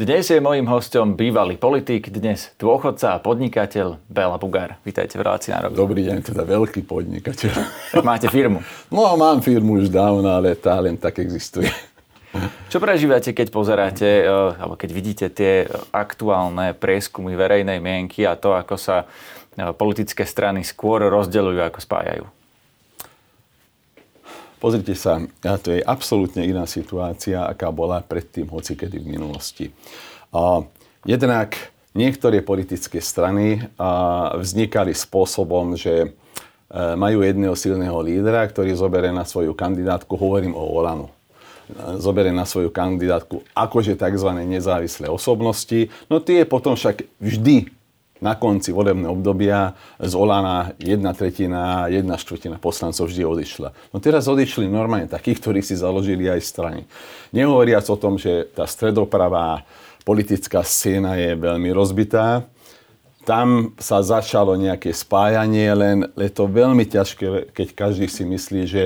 Dnes je mojím hostom bývalý politik, dnes dôchodca a podnikateľ Bela Bugár. Vítajte v relácii na Dobrý deň, teda veľký podnikateľ. Tak máte firmu? No, mám firmu už dávno, ale tá len tak existuje. Čo prežívate, keď pozeráte, eh, alebo keď vidíte tie aktuálne prieskumy verejnej mienky a to, ako sa eh, politické strany skôr rozdeľujú, ako spájajú? Pozrite sa, to je absolútne iná situácia, aká bola predtým, hoci kedy v minulosti. Jednak niektoré politické strany vznikali spôsobom, že e, majú jedného silného lídra, ktorý zoberie na svoju kandidátku, hovorím o Olanu, zoberie na svoju kandidátku akože tzv. nezávislé osobnosti, no tie potom však vždy na konci volebného obdobia z Olana jedna tretina, jedna štvrtina poslancov vždy odišla. No teraz odišli normálne takí, ktorí si založili aj strany. Nehovoriac o tom, že tá stredopravá politická scéna je veľmi rozbitá. Tam sa začalo nejaké spájanie, len je to veľmi ťažké, keď každý si myslí, že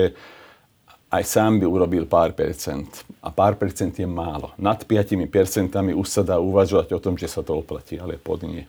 aj sám by urobil pár percent. A pár percent je málo. Nad 5 percentami už sa dá uvažovať o tom, že sa to oplatí, ale pod nie.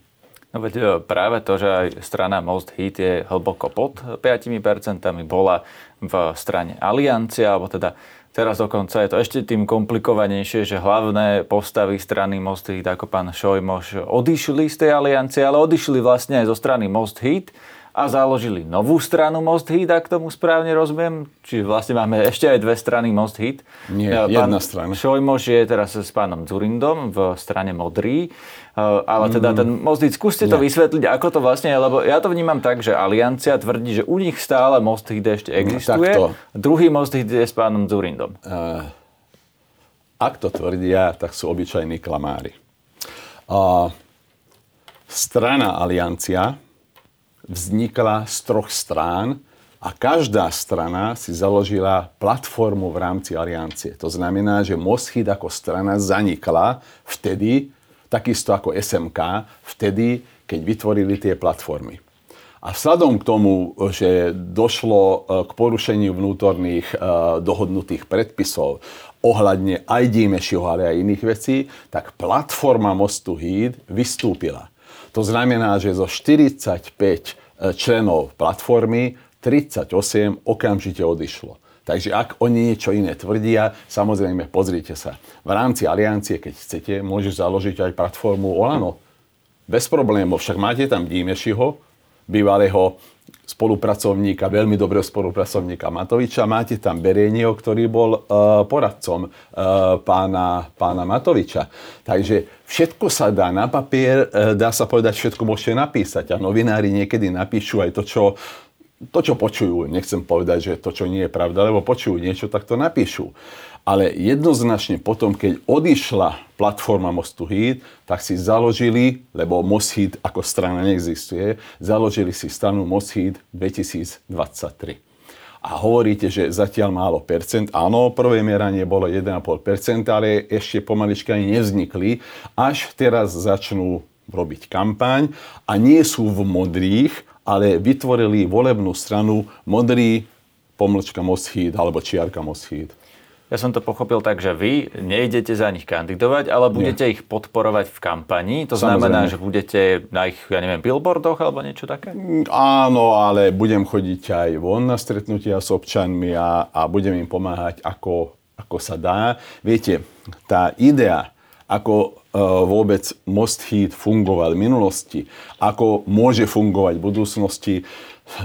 No veď e, práve to, že aj strana Most Hit je hlboko pod 5%, bola v strane Aliancia, alebo teda teraz dokonca je to ešte tým komplikovanejšie, že hlavné postavy strany Most Hit, ako pán Šojmoš, odišli z tej aliancie, ale odišli vlastne aj zo strany Most Hit a založili novú stranu Most Hit, ak tomu správne rozumiem. Čiže vlastne máme ešte aj dve strany Most Hit. Nie, Pán jedna strana. Šojmoš je teraz s pánom Zurindom v strane Modrý. Ale teda ten Most Hit, skúste to Nie. vysvetliť, ako to vlastne je, lebo ja to vnímam tak, že Aliancia tvrdí, že u nich stále Most Hit ešte no, existuje. No, Druhý Most Hit je s pánom Zurindom. Uh, ak to tvrdia, tak sú obyčajní klamári. Uh, strana Aliancia vznikla z troch strán a každá strana si založila platformu v rámci aliancie. To znamená, že Moschid ako strana zanikla vtedy, takisto ako SMK, vtedy, keď vytvorili tie platformy. A vzhľadom k tomu, že došlo e, k porušeniu vnútorných e, dohodnutých predpisov ohľadne aj Dímešiho, ale aj iných vecí, tak platforma Mostu Híd vystúpila. To znamená, že zo 45 e, členov platformy 38 okamžite odišlo. Takže ak oni niečo iné tvrdia, samozrejme pozrite sa. V rámci aliancie, keď chcete, môžeš založiť aj platformu Olano. Bez problémov, však máte tam Dímešiho, bývalého spolupracovníka, veľmi dobrého spolupracovníka Matoviča. Máte tam Berenio, ktorý bol uh, poradcom uh, pána, pána Matoviča. Takže všetko sa dá na papier, uh, dá sa povedať, všetko môžete napísať. A novinári niekedy napíšu aj to, čo to, čo počujú, nechcem povedať, že to, čo nie je pravda, lebo počujú niečo, tak to napíšu. Ale jednoznačne potom, keď odišla platforma Mostu Hit, tak si založili, lebo Most Hit ako strana neexistuje, založili si stranu Most Hit 2023 a hovoríte, že zatiaľ málo percent. Áno, prvé meranie bolo 1,5%, ale ešte pomaličky ani nevznikli. Až teraz začnú robiť kampaň a nie sú v modrých, ale vytvorili volebnú stranu Modrý pomlčka Most Hit alebo čiarka Most Hit. Ja som to pochopil tak, že vy nejdete za nich kandidovať, ale budete Nie. ich podporovať v kampani. To Samozrejme. znamená, že budete na ich, ja neviem, billboardoch alebo niečo také? Áno, ale budem chodiť aj von na stretnutia s občanmi a, a budem im pomáhať, ako, ako sa dá. Viete, tá idea, ako e, vôbec Most Heat fungoval v minulosti, ako môže fungovať v budúcnosti,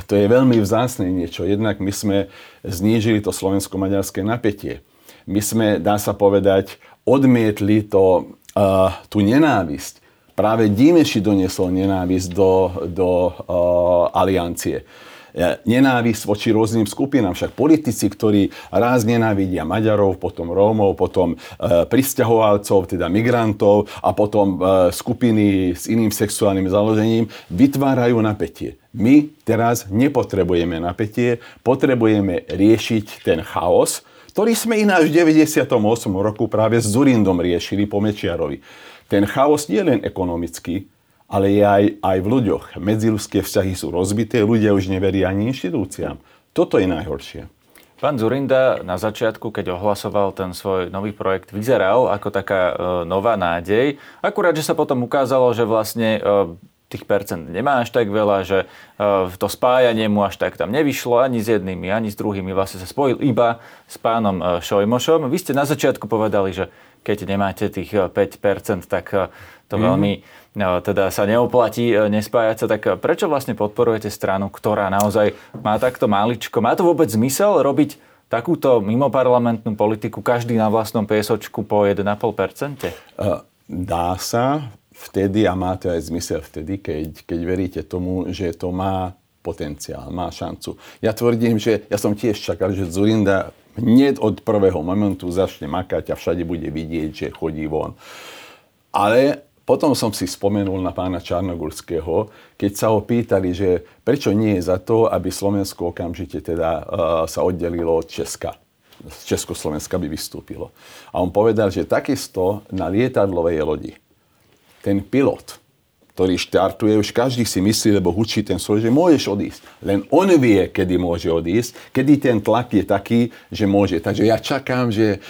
to je veľmi vzácne niečo. Jednak my sme znížili to slovensko-maďarské napätie my sme, dá sa povedať, odmietli to, uh, tú nenávisť. Práve Dímeši doniesol nenávisť do, do uh, aliancie nenávisť voči rôznym skupinám. Však politici, ktorí raz nenávidia Maďarov, potom Rómov, potom e, pristahovalcov, teda migrantov a potom e, skupiny s iným sexuálnym založením, vytvárajú napätie. My teraz nepotrebujeme napätie, potrebujeme riešiť ten chaos, ktorý sme ináč v 98. roku práve s Zurindom riešili po Mečiarovi. Ten chaos nie je len ekonomický, ale je aj, aj v ľuďoch. Medziludské vzťahy sú rozbité, ľudia už neveria ani inštitúciám. Toto je najhoršie. Pán Zurinda na začiatku, keď ohlasoval ten svoj nový projekt, vyzeral ako taká e, nová nádej. Akurát, že sa potom ukázalo, že vlastne e, tých percent nemá až tak veľa, že e, to spájanie mu až tak tam nevyšlo ani s jednými, ani s druhými. Vlastne sa spojil iba s pánom e, Šojmošom. Vy ste na začiatku povedali, že keď nemáte tých 5%, e, tak to mm. veľmi teda sa neoplatí nespájať sa, tak prečo vlastne podporujete stranu, ktorá naozaj má takto maličko? Má to vôbec zmysel robiť takúto mimoparlamentnú politiku každý na vlastnom piesočku po 1,5%? Dá sa vtedy a má to aj zmysel vtedy, keď, keď veríte tomu, že to má potenciál, má šancu. Ja tvrdím, že ja som tiež čakal, že Zurinda hneď od prvého momentu začne makať a všade bude vidieť, že chodí von. Ale potom som si spomenul na pána Čarnogurského, keď sa ho pýtali, že prečo nie je za to, aby Slovensko okamžite teda uh, sa oddelilo od Česka. Z Československa by vystúpilo. A on povedal, že takisto na lietadlovej lodi ten pilot, ktorý štartuje, už každý si myslí, lebo hučí ten svoj, že môžeš odísť. Len on vie, kedy môže odísť, kedy ten tlak je taký, že môže. Takže ja čakám, že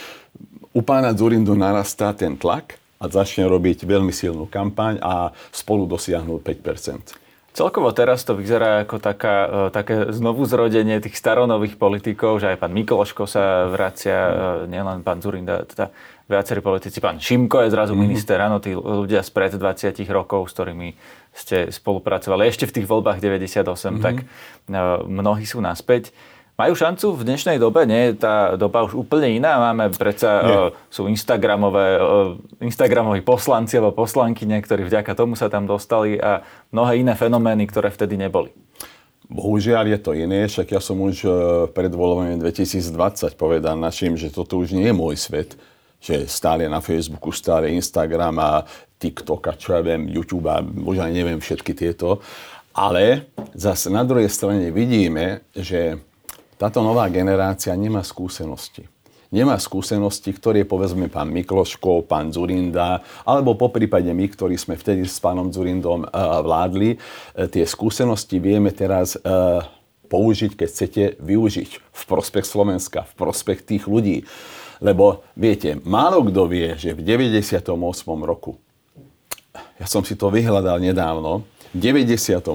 u pána Zurindu narastá ten tlak a začne robiť veľmi silnú kampaň a spolu dosiahnu 5% Celkovo teraz to vyzerá ako taká, e, také znovu zrodenie tých staronových politikov, že aj pán Mikloško sa vracia, e, nielen pán Zurinda, teda viacerí politici. Pán Šimko je zrazu mm-hmm. minister, áno, tí ľudia spred 20 rokov, s ktorými ste spolupracovali ešte v tých voľbách 98, mm-hmm. tak uh, mnohí sú naspäť. Majú šancu v dnešnej dobe? Nie tá doba už úplne iná? Máme predsa, uh, sú Instagramové, uh, Instagramoví poslanci alebo poslanky, ktorí vďaka tomu sa tam dostali a mnohé iné fenomény, ktoré vtedy neboli. Bohužiaľ je to iné, však ja som už pred voľbami 2020 povedal našim, že toto už nie je môj svet, že stále na Facebooku, stále Instagram a TikTok a čo ja viem, YouTube a možno neviem všetky tieto. Ale zase na druhej strane vidíme, že táto nová generácia nemá skúsenosti. Nemá skúsenosti, ktoré povedzme pán Mikloško, pán Zurinda, alebo po prípade my, ktorí sme vtedy s pánom Zurindom uh, vládli. Uh, tie skúsenosti vieme teraz uh, použiť, keď chcete využiť v prospech Slovenska, v prospech tých ľudí. Lebo viete, málo kto vie, že v 98. roku, ja som si to vyhľadal nedávno, v 98.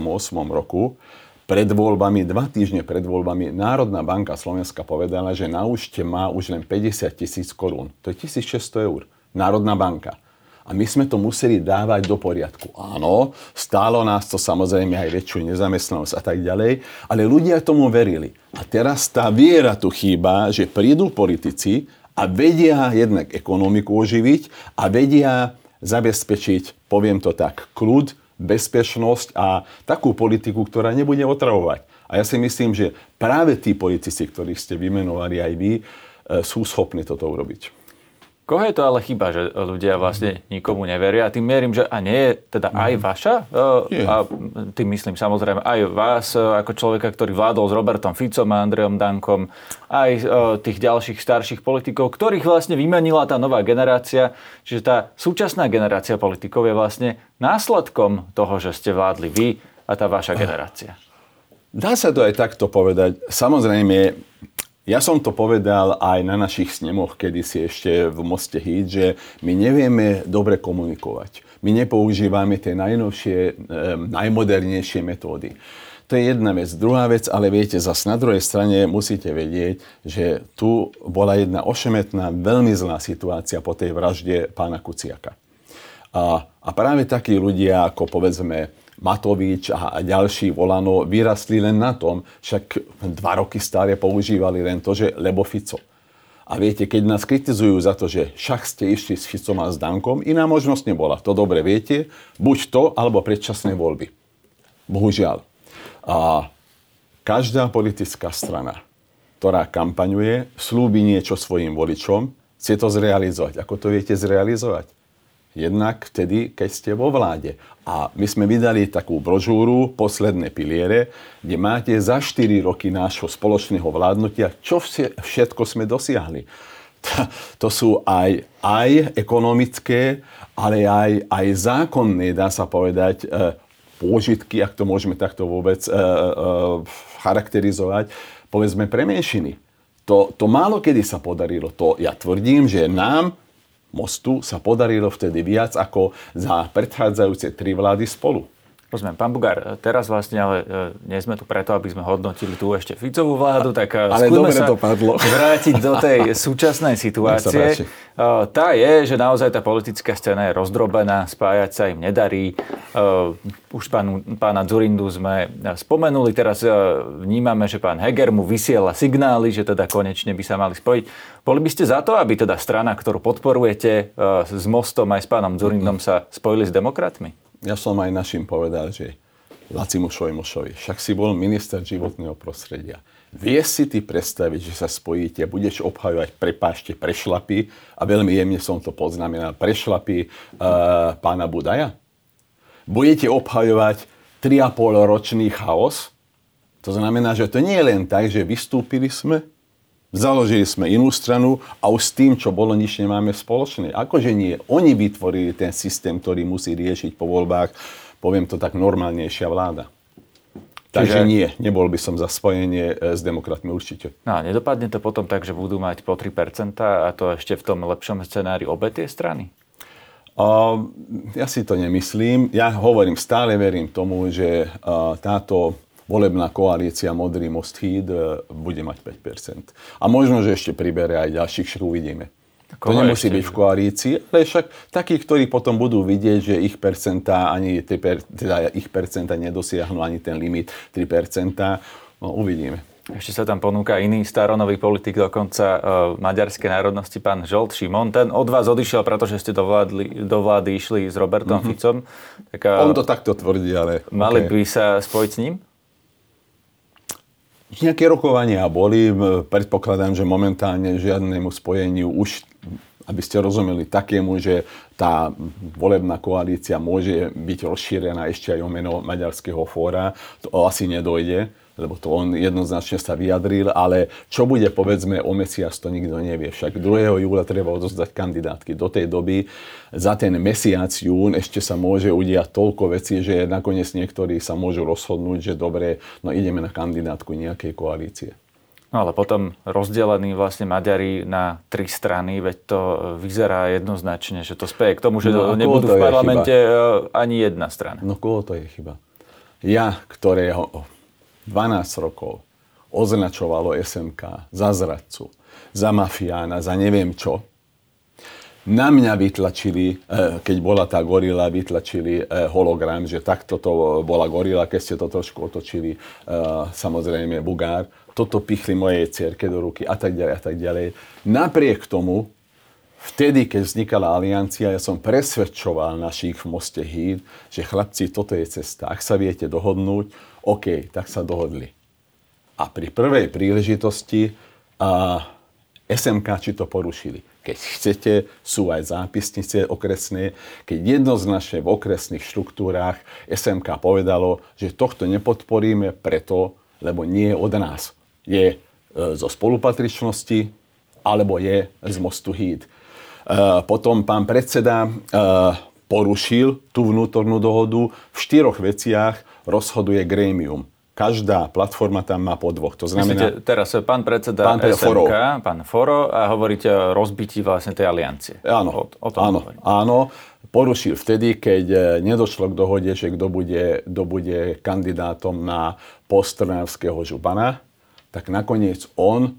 roku pred voľbami, dva týždne pred voľbami, Národná banka Slovenska povedala, že na účte má už len 50 tisíc korún. To je 1600 eur. Národná banka. A my sme to museli dávať do poriadku. Áno, stálo nás to samozrejme aj väčšiu nezamestnanosť a tak ďalej, ale ľudia tomu verili. A teraz tá viera tu chýba, že prídu politici a vedia jednak ekonomiku oživiť a vedia zabezpečiť, poviem to tak, kľud, bezpečnosť a takú politiku, ktorá nebude otravovať. A ja si myslím, že práve tí politici, ktorých ste vymenovali aj vy, e, sú schopní toto urobiť. Koho je to ale chyba, že ľudia vlastne nikomu neveria? A tým mierim, že a nie je teda aj mhm. vaša? Yeah. A tým myslím samozrejme aj vás ako človeka, ktorý vládol s Robertom Ficom a Andrejom Dankom, aj tých ďalších starších politikov, ktorých vlastne vymenila tá nová generácia. Čiže tá súčasná generácia politikov je vlastne následkom toho, že ste vládli vy a tá vaša generácia. Dá sa to aj takto povedať. Samozrejme, ja som to povedal aj na našich snemoch, kedy si ešte v Moste Hit, že my nevieme dobre komunikovať. My nepoužívame tie najnovšie, najmodernejšie metódy. To je jedna vec. Druhá vec, ale viete, zase na druhej strane musíte vedieť, že tu bola jedna ošemetná, veľmi zlá situácia po tej vražde pána Kuciaka. A, a práve takí ľudia, ako povedzme Matovič a ďalší Volano vyrastli len na tom, však dva roky stále používali len to, že lebo Fico. A viete, keď nás kritizujú za to, že však ste išli s Ficom a s Dankom, iná možnosť nebola. To dobre viete, buď to, alebo predčasné voľby. Bohužiaľ. A každá politická strana, ktorá kampaňuje, slúbi niečo svojim voličom, chce to zrealizovať. Ako to viete zrealizovať? Jednak vtedy, keď ste vo vláde. A my sme vydali takú brožúru Posledné piliere, kde máte za 4 roky nášho spoločného vládnutia, čo všetko sme dosiahli. To sú aj, aj ekonomické, ale aj, aj zákonné, dá sa povedať, e, pôžitky, ak to môžeme takto vôbec e, e, charakterizovať, povedzme pre menšiny To, to málo kedy sa podarilo. To ja tvrdím, že nám, Mostu, sa podarilo vtedy viac ako za predchádzajúce tri vlády spolu. Rozumiem. Pán Bugár, teraz vlastne ale e, nie sme tu preto, aby sme hodnotili tu ešte Ficovú vládu, tak e, ale dobre sa to padlo. vrátiť do tej súčasnej situácie. E, tá je, že naozaj tá politická scéna je rozdrobená, spájať sa im nedarí. Už pánu, pána Zurindu sme spomenuli, teraz vnímame, že pán Heger mu vysiela signály, že teda konečne by sa mali spojiť. Boli by ste za to, aby teda strana, ktorú podporujete s Mostom aj s pánom Zurindom sa spojili s demokratmi? Ja som aj našim povedal, že Lacimu Šojmošovi, však si bol minister životného prostredia. Vieš si ty predstaviť, že sa spojíte, budeš obhajovať, prepášte, prešlapy, a veľmi jemne som to poznamenal, prešlapy uh, pána Budaja? Budete obhajovať 3,5 ročný chaos? To znamená, že to nie je len tak, že vystúpili sme, Založili sme inú stranu a už s tým, čo bolo, nič nemáme spoločné. Akože nie. Oni vytvorili ten systém, ktorý musí riešiť po voľbách, poviem to tak, normálnejšia vláda. Takže Čiže... nie, nebol by som za spojenie e, s demokratmi určite. No a nedopadne to potom tak, že budú mať po 3% a to ešte v tom lepšom scenári obe tie strany? Uh, ja si to nemyslím. Ja hovorím, stále verím tomu, že uh, táto volebná koalícia Modrý most Híd e, bude mať 5%. A možno, že ešte pribere aj ďalších, však uvidíme. To nemusí byť v koalícii, ale však takí, ktorí potom budú vidieť, že ich percentá, ani teda ich percentá nedosiahnu ani ten limit 3%, no uvidíme. Ešte sa tam ponúka iný staronový politik, dokonca uh, maďarskej národnosti, pán Žolt Šimon. Ten od vás odišiel, pretože ste do vlády, do vlády išli s Robertom mm-hmm. Ficom. Tak, uh, On to takto tvrdí, ale... Mali okay. by sa spojiť s ním? Nejaké rokovania boli, predpokladám, že momentálne žiadnemu spojeniu už aby ste rozumeli takému, že tá volebná koalícia môže byť rozšírená ešte aj o meno Maďarského fóra, to asi nedojde lebo to on jednoznačne sa vyjadril, ale čo bude povedzme o mesiac, to nikto nevie. Však 2. júla treba odozdať kandidátky. Do tej doby za ten mesiac jún ešte sa môže udiať toľko vecí, že nakoniec niektorí sa môžu rozhodnúť, že dobre, no ideme na kandidátku nejakej koalície. No ale potom rozdelení vlastne Maďari na tri strany, veď to vyzerá jednoznačne, že to speje k tomu, že no, nebudú v parlamente chyba? ani jedna strana. No koho to je chyba? Ja, ktorého 12 rokov označovalo SMK za zradcu, za mafiána, za neviem čo. Na mňa vytlačili, eh, keď bola tá gorila, vytlačili eh, hologram, že takto to bola gorila, keď ste to trošku otočili, eh, samozrejme Bugár. Toto pichli mojej cerke do ruky a tak ďalej a tak ďalej. Napriek tomu, vtedy, keď vznikala aliancia, ja som presvedčoval našich v Moste Híd, že chlapci, toto je cesta. Ak sa viete dohodnúť, OK, tak sa dohodli. A pri prvej príležitosti a, SMK či to porušili. Keď chcete, sú aj zápisnice okresné, keď jednoznačne v okresných štruktúrách SMK povedalo, že tohto nepodporíme preto, lebo nie je od nás. Je e, zo spolupatričnosti alebo je z Mostu Híd. E, potom pán predseda e, porušil tú vnútornú dohodu v štyroch veciach, rozhoduje grémium. Každá platforma tam má po dvoch. To znamená... Myslíte, teraz pán predseda pán SMK, Foro. pán Foro a hovoríte o rozbití vlastne tej aliancie. Áno, o, o tom áno, áno. Porušil vtedy, keď e, nedošlo k dohode, že kto bude, kto bude kandidátom na post Trnavského župana, tak nakoniec on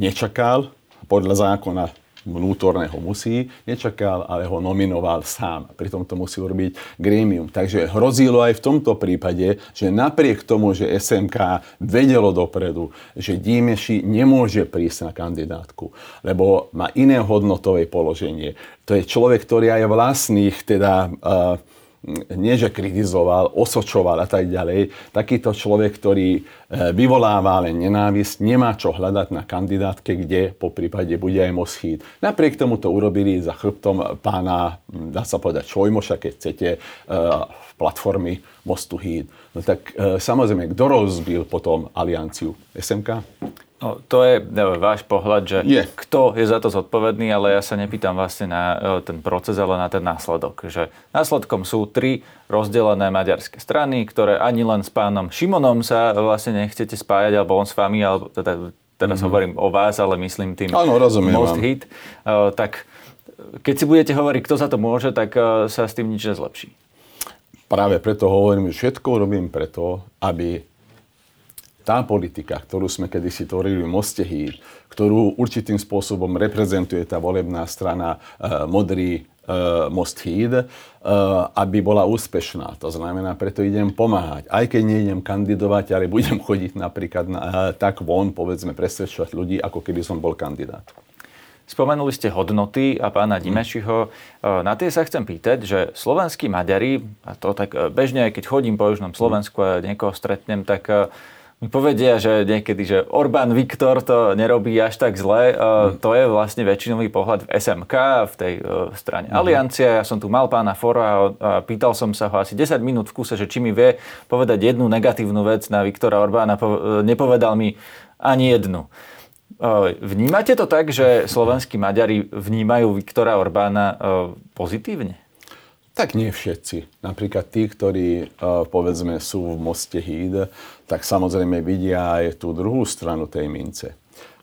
nečakal, podľa zákona vnútorného musí, nečakal, ale ho nominoval sám. Pritom to musí urobiť grémium. Takže hrozilo aj v tomto prípade, že napriek tomu, že SMK vedelo dopredu, že Dímeši nemôže prísť na kandidátku, lebo má iné hodnotové položenie. To je človek, ktorý aj vlastných teda uh, nie že kritizoval, osočoval a tak ďalej. Takýto človek, ktorý e, vyvoláva len nenávisť, nemá čo hľadať na kandidátke, kde po prípade bude aj Moschít. Napriek tomu to urobili za chrbtom pána, dá sa povedať, Čojmoša, keď chcete, e, platformy Mostu Híd. No tak e, samozrejme, kto rozbil potom alianciu? SMK? No, to je váš pohľad, že je. kto je za to zodpovedný, ale ja sa nepýtam vlastne na e, ten proces, ale na ten následok. Že následkom sú tri rozdelené maďarské strany, ktoré ani len s pánom Šimonom sa vlastne nechcete spájať, alebo on s vami, alebo teda teraz mm-hmm. hovorím o vás, ale myslím tým Áno, rozumiem Most vám. Hit, uh, tak keď si budete hovoriť, kto za to môže, tak uh, sa s tým nič nezlepší. Práve preto hovorím, že všetko robím preto, aby tá politika, ktorú sme kedysi tvorili v Moste Híd, ktorú určitým spôsobom reprezentuje tá volebná strana uh, Modrý uh, Most Híd, uh, aby bola úspešná. To znamená, preto idem pomáhať. Aj keď neidem kandidovať, ale budem chodiť napríklad na, uh, tak von, povedzme, presvedčovať ľudí, ako keby som bol kandidát. Spomenuli ste hodnoty a pána Dimešiho. Na tie sa chcem pýtať, že slovenskí Maďari, a to tak bežne, keď chodím po Južnom Slovensku a niekoho stretnem, tak mi povedia, že niekedy, že Orbán Viktor to nerobí až tak zle. Mm. To je vlastne väčšinový pohľad v SMK, v tej strane mm. Aliancia. Ja som tu mal pána Fora a pýtal som sa ho asi 10 minút v kuse, že či mi vie povedať jednu negatívnu vec na Viktora Orbána. Nepovedal mi ani jednu. Vnímate to tak, že slovenskí Maďari vnímajú Viktora Orbána pozitívne? Tak nie všetci. Napríklad tí, ktorí povedzme sú v Moste Híd, tak samozrejme vidia aj tú druhú stranu tej mince.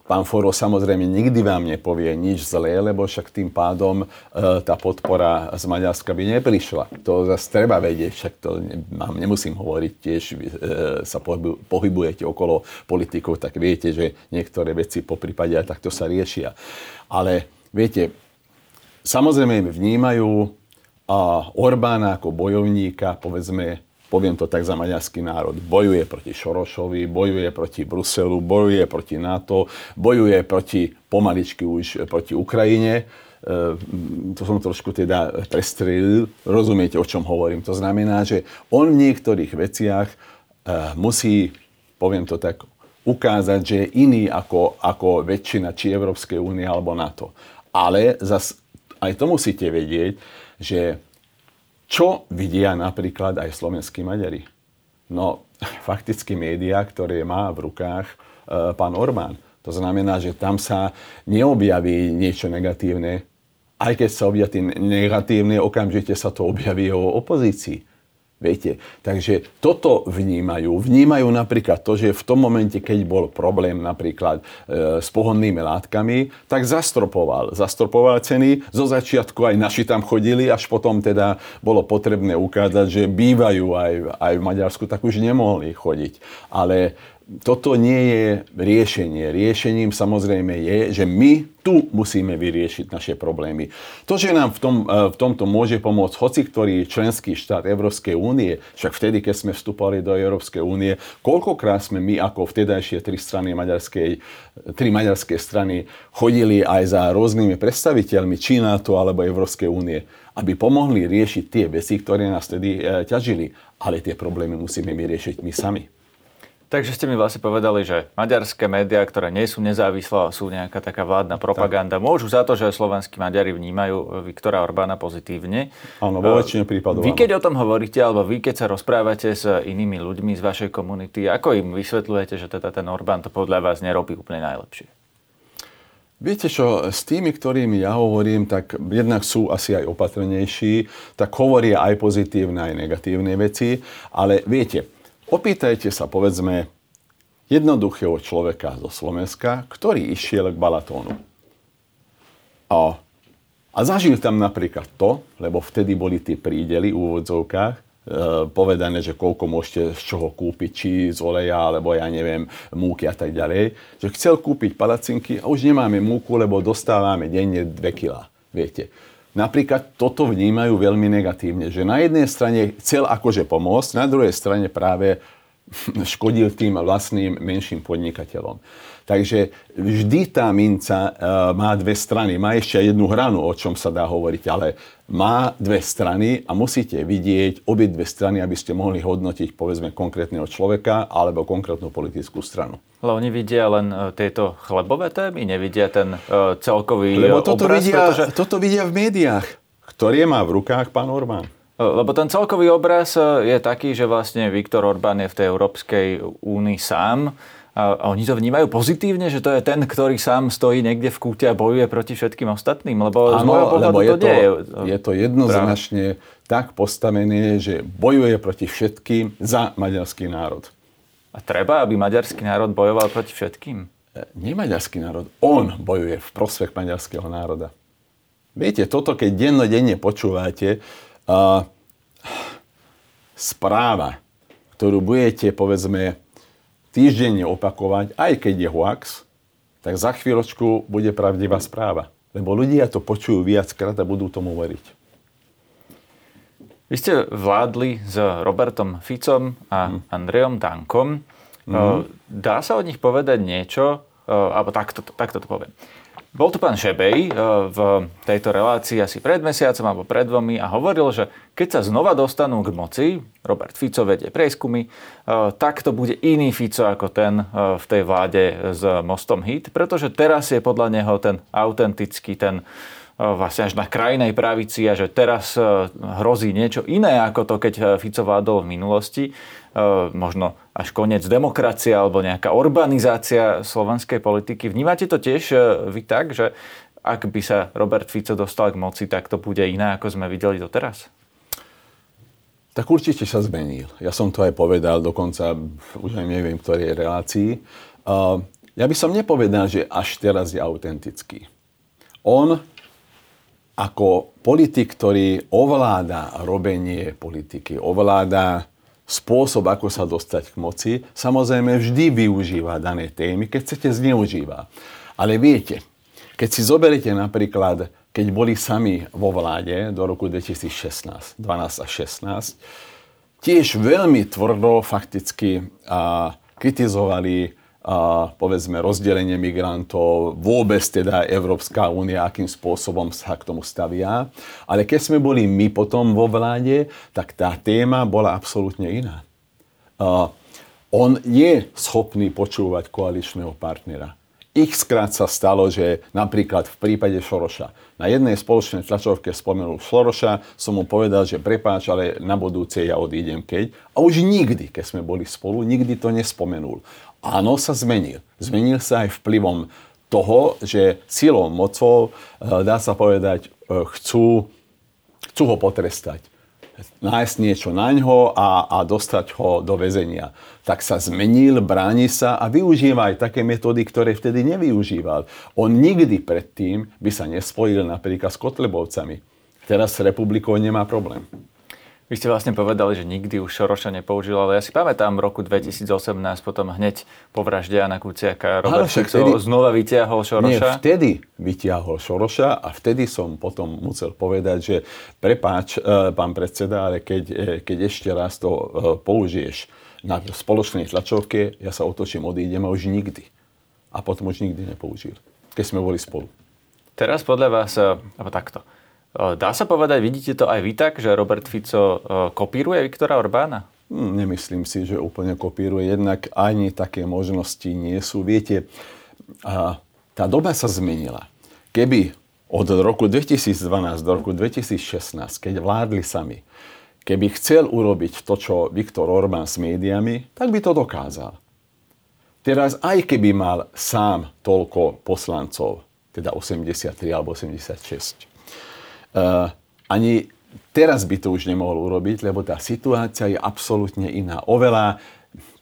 Pán Foro samozrejme nikdy vám nepovie nič zlé, lebo však tým pádom e, tá podpora z Maďarska by neprišla. To zase treba vedieť, však to vám nemusím hovoriť, tiež e, sa pohybujete okolo politikov, tak viete, že niektoré veci po prípade aj takto sa riešia. Ale viete, samozrejme vnímajú a Orbána ako bojovníka, povedzme, poviem to tak za maďarský národ, bojuje proti Šorošovi, bojuje proti Bruselu, bojuje proti NATO, bojuje proti, pomaličky už proti Ukrajine. E, to som trošku teda prestrelil, rozumiete, o čom hovorím. To znamená, že on v niektorých veciach e, musí, poviem to tak, ukázať, že je iný ako, ako väčšina či Európskej únie alebo NATO. Ale zas aj to musíte vedieť, že čo vidia napríklad aj slovenskí Maďari? No, fakticky médiá, ktoré má v rukách e, pán Orbán. To znamená, že tam sa neobjaví niečo negatívne. Aj keď sa objaví negatívne, okamžite sa to objaví o opozícii. Viete, takže toto vnímajú. Vnímajú napríklad to, že v tom momente, keď bol problém napríklad e, s pohonnými látkami, tak zastropoval. Zastropoval ceny. Zo začiatku aj naši tam chodili, až potom teda bolo potrebné ukázať, že bývajú aj, aj v Maďarsku, tak už nemohli chodiť. Ale toto nie je riešenie. Riešením samozrejme je, že my tu musíme vyriešiť naše problémy. To, že nám v, tom, e, v tomto môže pomôcť hoci ktorý členský štát Európskej únie, však vtedy, keď sme vstupovali do Európskej únie, koľkokrát sme my ako vtedajšie tri strany maďarskej, tri maďarské strany chodili aj za rôznymi predstaviteľmi či NATO alebo Európskej únie, aby pomohli riešiť tie veci, ktoré nás vtedy e, ťažili. Ale tie problémy musíme vyriešiť my sami. Takže ste mi vlastne povedali, že maďarské médiá, ktoré nie sú nezávislé, sú nejaká taká vládna propaganda, tak. môžu za to, že slovenskí Maďari vnímajú Viktora Orbána pozitívne. Áno, vo väčšine prípadov. Vy keď o tom hovoríte, alebo vy keď sa rozprávate s inými ľuďmi z vašej komunity, ako im vysvetľujete, že teda ten Orbán to podľa vás nerobí úplne najlepšie? Viete čo, s tými, ktorými ja hovorím, tak jednak sú asi aj opatrnejší, tak hovoria aj pozitívne, aj negatívne veci, ale viete, Opýtajte sa, povedzme, jednoduchého človeka zo Slovenska, ktorý išiel k Balatónu. A, a zažil tam napríklad to, lebo vtedy boli tie prídely v úvodzovkách, e, povedané, že koľko môžete z čoho kúpiť, či z oleja, alebo ja neviem, múky a tak ďalej, že chcel kúpiť palacinky a už nemáme múku, lebo dostávame denne 2 kg. Viete, napríklad toto vnímajú veľmi negatívne, že na jednej strane chcel akože pomôcť, na druhej strane práve škodil tým vlastným menším podnikateľom. Takže vždy tá minca uh, má dve strany. Má ešte jednu hranu, o čom sa dá hovoriť, ale má dve strany a musíte vidieť obe dve strany, aby ste mohli hodnotiť povedzme konkrétneho človeka alebo konkrétnu politickú stranu. Ale oni vidia len uh, tieto chlebové témy, nevidia ten uh, celkový Lebo toto obraz, vidia, pretože... toto vidia v médiách, ktoré má v rukách pán Orbán. Lebo ten celkový obraz je taký, že vlastne Viktor Orbán je v tej Európskej únii sám a oni to vnímajú pozitívne, že to je ten, ktorý sám stojí niekde v kúte a bojuje proti všetkým ostatným? Lebo ano, z môjho pohľadu je to, nie je. Je to jednoznačne práve. tak postavené, že bojuje proti všetkým za maďarský národ. A treba, aby maďarský národ bojoval proti všetkým? nemaďarský národ, on bojuje v prospech maďarského národa. Viete, toto keď dennodenne počúvate, uh, správa, ktorú budete, povedzme, týždenne opakovať, aj keď je hoax, tak za chvíľočku bude pravdivá správa. Lebo ľudia to počujú viackrát a budú tomu veriť. Vy ste vládli s Robertom Ficom a mm. Andrejom Dankom. Mm. Dá sa od nich povedať niečo, alebo takto, takto to poviem. Bol tu pán Šebej v tejto relácii asi pred mesiacom alebo pred dvomi a hovoril, že keď sa znova dostanú k moci, Robert Fico vedie prieskumy, tak to bude iný Fico ako ten v tej vláde s Mostom Hit, pretože teraz je podľa neho ten autentický, ten vlastne až na krajnej pravici a že teraz hrozí niečo iné ako to, keď Fico vládol v minulosti. Možno až koniec demokracie alebo nejaká urbanizácia slovenskej politiky. Vnímate to tiež vy tak, že ak by sa Robert Fico dostal k moci, tak to bude iné, ako sme videli doteraz? Tak určite sa zmenil. Ja som to aj povedal, dokonca už aj neviem, ktorej relácii. Ja by som nepovedal, že až teraz je autentický. On ako politik, ktorý ovláda robenie politiky, ovláda spôsob, ako sa dostať k moci, samozrejme vždy využíva dané témy, keď chcete zneužíva. Ale viete, keď si zoberiete napríklad, keď boli sami vo vláde do roku 2016, 12 a 16, tiež veľmi tvrdo fakticky a, kritizovali a, povedzme rozdelenie migrantov, vôbec teda Európska únia, akým spôsobom sa k tomu stavia. Ale keď sme boli my potom vo vláde, tak tá téma bola absolútne iná. A, on je schopný počúvať koaličného partnera. X krát sa stalo, že napríklad v prípade Šoroša. Na jednej spoločnej tlačovke spomenul Šoroša, som mu povedal, že prepáč, ale na budúce ja odídem keď. A už nikdy, keď sme boli spolu, nikdy to nespomenul áno, sa zmenil. Zmenil sa aj vplyvom toho, že silou mocou, eh, dá sa povedať, eh, chcú, chcú ho potrestať. Nájsť niečo na ňo a, a dostať ho do väzenia. Tak sa zmenil, bráni sa a využíva aj také metódy, ktoré vtedy nevyužíval. On nikdy predtým by sa nespojil napríklad s Kotlebovcami. Teraz s republikou nemá problém. Vy ste vlastne povedali, že nikdy už Šoroša nepoužil, ale ja si pamätám roku 2018, potom hneď po vražde Jana Kuciaka, Robert Fico vtedy... znova vytiahol Šoroša. Nie, vtedy vytiahol Šoroša a vtedy som potom musel povedať, že prepáč, e, pán predseda, ale keď, e, keď ešte raz to e, použiješ na spoločnej tlačovke, ja sa otočím, odídem a už nikdy. A potom už nikdy nepoužil, keď sme boli spolu. Teraz podľa vás, alebo takto, Dá sa povedať, vidíte to aj vy tak, že Robert Fico kopíruje Viktora Orbána? Hm, nemyslím si, že úplne kopíruje. Jednak ani také možnosti nie sú. Viete, tá doba sa zmenila. Keby od roku 2012 do roku 2016, keď vládli sami, keby chcel urobiť to, čo Viktor Orbán s médiami, tak by to dokázal. Teraz aj keby mal sám toľko poslancov, teda 83 alebo 86, Uh, ani teraz by to už nemohol urobiť, lebo tá situácia je absolútne iná. Oveľa,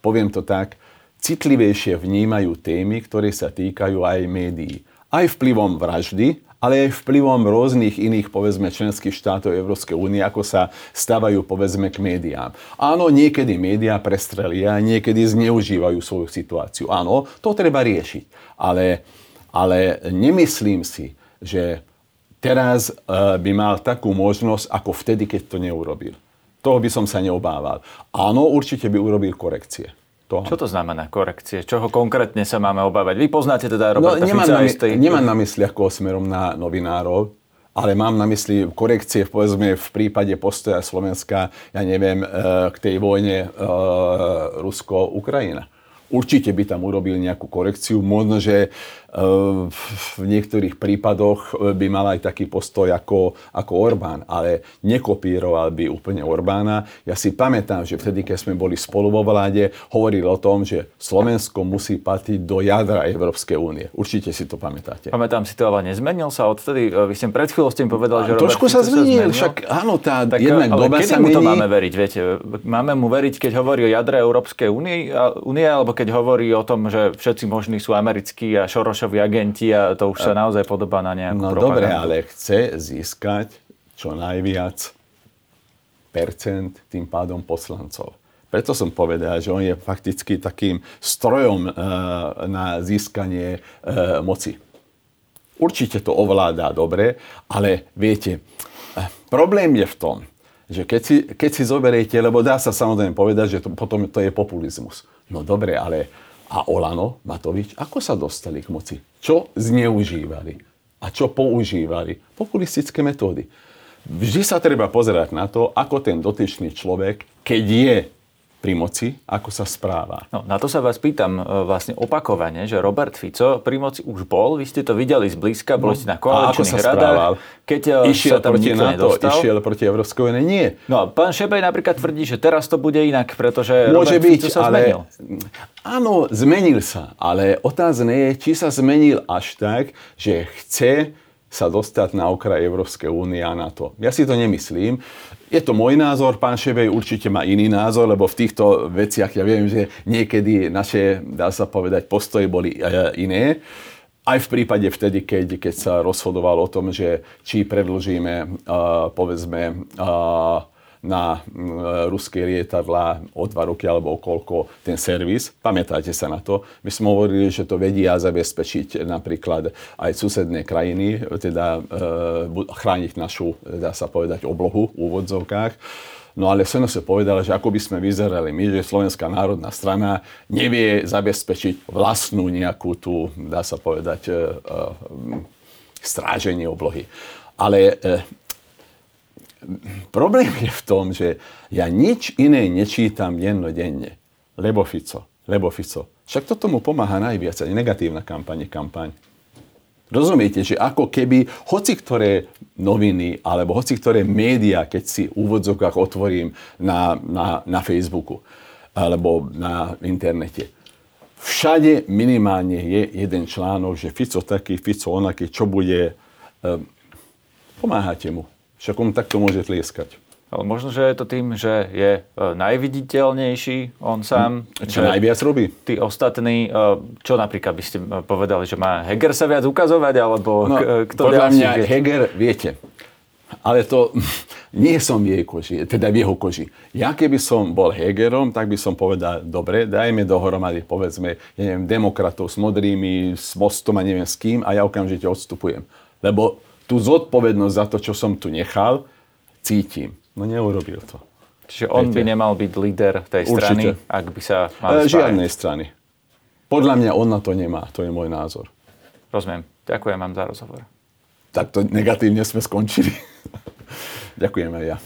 poviem to tak, citlivejšie vnímajú témy, ktoré sa týkajú aj médií. Aj vplyvom vraždy, ale aj vplyvom rôznych iných, povedzme, členských štátov Európskej únie, ako sa stavajú, povedzme, k médiám. Áno, niekedy médiá prestrelia, niekedy zneužívajú svoju situáciu. Áno, to treba riešiť. Ale, ale nemyslím si, že teraz uh, by mal takú možnosť, ako vtedy, keď to neurobil. Toho by som sa neobával. Áno, určite by urobil korekcie. To. Čo to znamená korekcie? Čoho konkrétne sa máme obávať? Vy poznáte teda Roberta no, nemám Fica na, istej... nemám na mysli ako smerom na novinárov, ale mám na mysli korekcie povedzme v prípade postoja Slovenska, ja neviem, eh, k tej vojne uh, Rusko-Ukrajina. Určite by tam urobil nejakú korekciu. Možno, že v niektorých prípadoch by mal aj taký postoj ako, ako Orbán, ale nekopíroval by úplne Orbána. Ja si pamätám, že vtedy, keď sme boli spolu vo vláde, hovoril o tom, že Slovensko musí patriť do jadra Európskej únie. Určite si to pamätáte. Pamätám si to, ale nezmenil sa odtedy. Vy ste pred chvíľou ste mi povedali, že Trošku Robert sa zmenil, však áno, tá tak, jednak doba sa mu to máme veriť, viete? Máme mu veriť, keď hovorí o jadre Európskej únie, únie, alebo keď hovorí o tom, že všetci možní sú americkí a Šorošovi agenti a to už sa naozaj podobá na nejakú No propagandu. dobre, ale chce získať čo najviac percent tým pádom poslancov. Preto som povedal, že on je fakticky takým strojom e, na získanie e, moci. Určite to ovládá dobre, ale viete, eh, problém je v tom, že keď si, keď si zoberiete, lebo dá sa samozrejme povedať, že to, potom to je populizmus. No dobre, ale a Olano, Matovič, ako sa dostali k moci? Čo zneužívali? A čo používali? Populistické metódy. Vždy sa treba pozerať na to, ako ten dotyčný človek, keď je pri moci, ako sa správa. No, na to sa vás pýtam e, vlastne opakovane, že Robert Fico pri moci už bol, vy ste to videli zblízka, boli ste na No, A ako koaličných sa správal? radách, keď e, Išiel sa tam proti NATO, nedostal. išiel proti Európskej únie? Nie. No a pán Šebej napríklad tvrdí, že teraz to bude inak, pretože Môže Robert byť, Fico sa ale... zmenil. Áno, zmenil sa, ale otázne je, či sa zmenil až tak, že chce sa dostať na okraj Európskej únie a NATO. Ja si to nemyslím. Je to môj názor, pán Šebej určite má iný názor, lebo v týchto veciach ja viem, že niekedy naše, dá sa povedať, postoje boli e, iné. Aj v prípade vtedy, keď, keď sa rozhodovalo o tom, že či predlžíme, uh, povedzme, uh, na mm, ruské lietadla o dva roky alebo o koľko ten servis. Pamätáte sa na to? My sme hovorili, že to vedia zabezpečiť napríklad aj susedné krajiny, teda e, chrániť našu, dá sa povedať, oblohu v úvodzovkách. No ale som sa povedal, že ako by sme vyzerali my, že Slovenská národná strana nevie zabezpečiť vlastnú nejakú tú, dá sa povedať, e, e, stráženie oblohy. Ale e, problém je v tom, že ja nič iné nečítam dennodenne. Lebo Fico, lebo Fico. Však to tomu pomáha najviac, ani negatívna kampaň, kampaň. Rozumiete, že ako keby hoci ktoré noviny alebo hoci ktoré médiá, keď si v úvodzovkách otvorím na, na, na Facebooku alebo na internete, všade minimálne je jeden článok, že Fico taký, Fico onaký, čo bude, um, pomáhate mu. Však on takto môže tlieskať. Ale možno, že je to tým, že je e, najviditeľnejší on sám. Čo že najviac robí? Tí ostatní, e, čo napríklad by ste e, povedali, že má Heger sa viac ukazovať, alebo No, kto podľa mňa vie? Heger, viete, ale to nie som v jej koži, teda v jeho koži. Ja keby som bol Hegerom, tak by som povedal, dobre, dajme dohromady, povedzme, ja neviem, demokratov s modrými, s mostom a neviem s kým a ja okamžite odstupujem. Lebo tú zodpovednosť za to, čo som tu nechal, cítim. No neurobil to. Čiže on Viete. by nemal byť líder tej Určite. strany, ak by sa mal E, žiadnej strany. Podľa mňa on na to nemá, to je môj názor. Rozumiem. Ďakujem vám za rozhovor. Tak to negatívne sme skončili. Ďakujem aj ja.